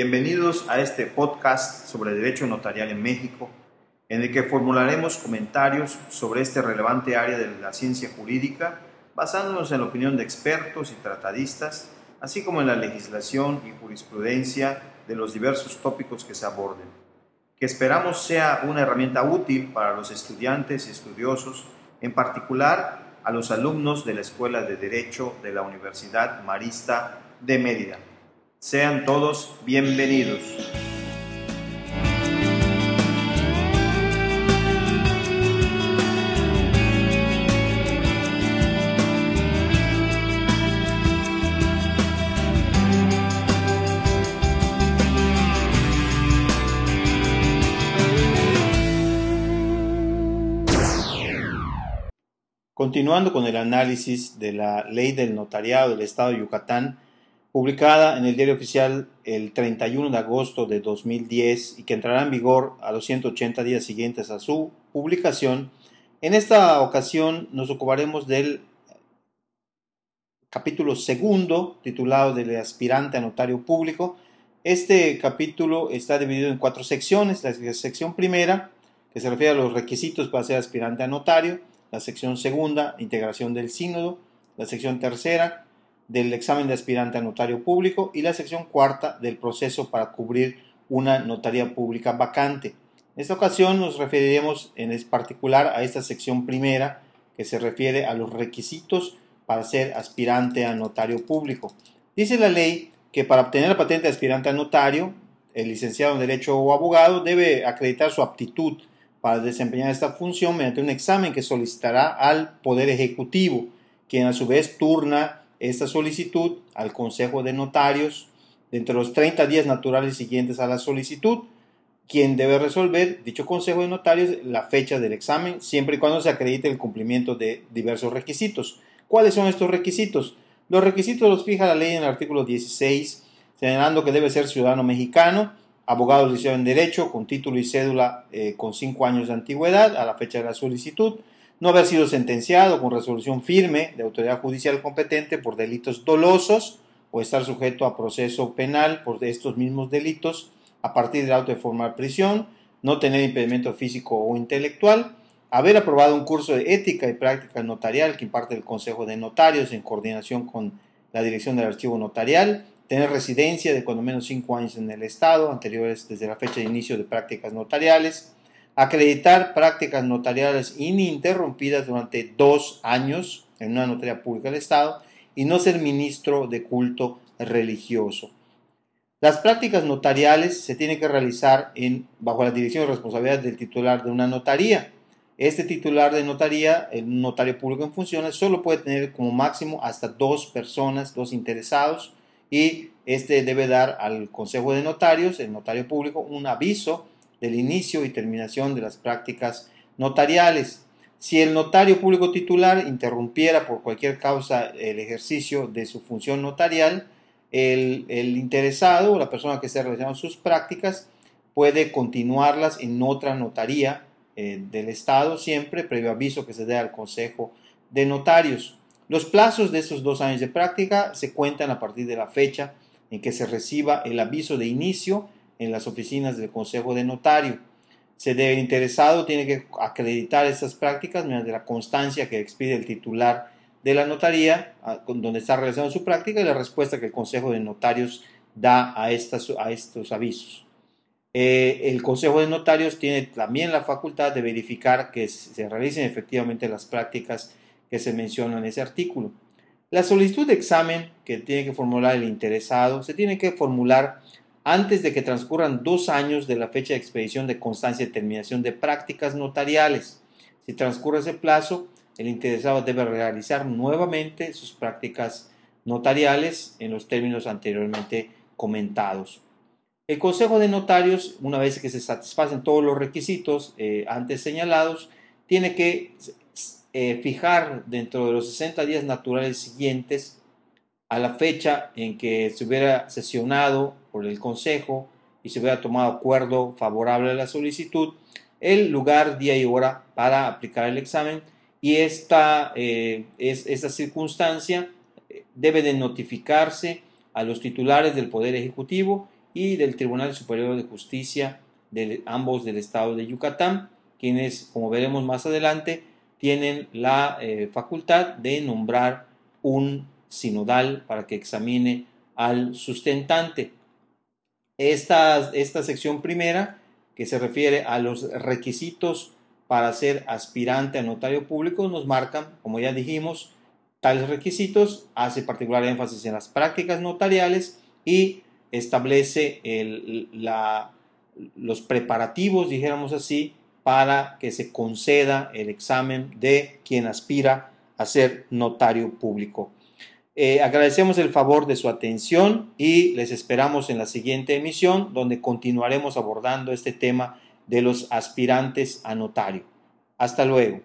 Bienvenidos a este podcast sobre derecho notarial en México, en el que formularemos comentarios sobre este relevante área de la ciencia jurídica, basándonos en la opinión de expertos y tratadistas, así como en la legislación y jurisprudencia de los diversos tópicos que se aborden, que esperamos sea una herramienta útil para los estudiantes y estudiosos, en particular a los alumnos de la Escuela de Derecho de la Universidad Marista de Mérida. Sean todos bienvenidos. Continuando con el análisis de la ley del notariado del Estado de Yucatán, publicada en el diario oficial el 31 de agosto de 2010 y que entrará en vigor a los 180 días siguientes a su publicación, en esta ocasión nos ocuparemos del capítulo segundo titulado del aspirante a notario público. Este capítulo está dividido en cuatro secciones. La sección primera, que se refiere a los requisitos para ser aspirante a notario. La sección segunda, integración del sínodo. La sección tercera, del examen de aspirante a notario público y la sección cuarta del proceso para cubrir una notaría pública vacante. En esta ocasión nos referiremos en particular a esta sección primera que se refiere a los requisitos para ser aspirante a notario público. Dice la ley que para obtener la patente de aspirante a notario, el licenciado en Derecho o abogado debe acreditar su aptitud para desempeñar esta función mediante un examen que solicitará al Poder Ejecutivo, quien a su vez turna esta solicitud al Consejo de Notarios dentro de los 30 días naturales siguientes a la solicitud, quien debe resolver dicho Consejo de Notarios la fecha del examen, siempre y cuando se acredite el cumplimiento de diversos requisitos. ¿Cuáles son estos requisitos? Los requisitos los fija la ley en el artículo 16, señalando que debe ser ciudadano mexicano, abogado licenciado en Derecho, con título y cédula eh, con 5 años de antigüedad a la fecha de la solicitud, no haber sido sentenciado con resolución firme de autoridad judicial competente por delitos dolosos o estar sujeto a proceso penal por estos mismos delitos a partir del auto de formar prisión, no tener impedimento físico o intelectual, haber aprobado un curso de ética y práctica notarial que imparte el Consejo de Notarios en coordinación con la Dirección del Archivo Notarial, tener residencia de cuando menos cinco años en el Estado, anteriores desde la fecha de inicio de prácticas notariales, acreditar prácticas notariales ininterrumpidas durante dos años en una notaría pública del Estado y no ser ministro de culto religioso. Las prácticas notariales se tienen que realizar bajo la dirección y responsabilidad del titular de una notaría. Este titular de notaría, el notario público en funciones, solo puede tener como máximo hasta dos personas, dos interesados, y este debe dar al Consejo de Notarios, el notario público, un aviso del inicio y terminación de las prácticas notariales. Si el notario público titular interrumpiera por cualquier causa el ejercicio de su función notarial, el, interesado o la persona que esté realizando sus prácticas puede continuarlas en otra notaría eh, del Estado, siempre previo aviso que se dé al Consejo de Notarios. Los plazos de estos dos años de práctica se cuentan a partir de la fecha en que se reciba el aviso de inicio en las oficinas del Consejo de Notario. Se debe interesado tiene que acreditar estas prácticas mediante la constancia que expide el titular de la notaría, donde está realizando su práctica, y la respuesta que el Consejo de Notarios da a, estas, a estos avisos. Eh, el Consejo de Notarios tiene también la facultad de verificar que se realicen efectivamente las prácticas que se mencionan en ese artículo. La solicitud de examen que tiene que formular el interesado se tiene que formular antes de que transcurran dos años de la fecha de expedición de constancia de terminación de prácticas notariales. Si transcurre ese plazo, el interesado debe realizar nuevamente sus prácticas notariales en los términos anteriormente comentados. El Consejo de Notarios, una vez que se satisfacen todos los requisitos eh, antes señalados, tiene que eh, fijar dentro de los 60 días naturales siguientes a la fecha en que se hubiera sesionado por el Consejo y se hubiera tomado acuerdo favorable a la solicitud, el lugar, día y hora para aplicar el examen. Y esta, eh, circunstancia eh, debe de notificarse a los titulares del Poder Ejecutivo y del Tribunal Superior de Justicia, de ambos del estado de Yucatán, quienes, como veremos más adelante, tienen la eh, facultad de nombrar un sinodal para que examine al sustentante. Esta, esta sección primera, que se refiere a los requisitos para ser aspirante a notario público, nos marcan, como ya dijimos, tales requisitos, hace particular énfasis en las prácticas notariales y establece los preparativos, dijéramos así, para que se conceda el examen de quien aspira a ser notario público. Eh, agradecemos el favor de su atención y les esperamos en la siguiente emisión donde continuaremos abordando este tema de los aspirantes a notario. Hasta luego.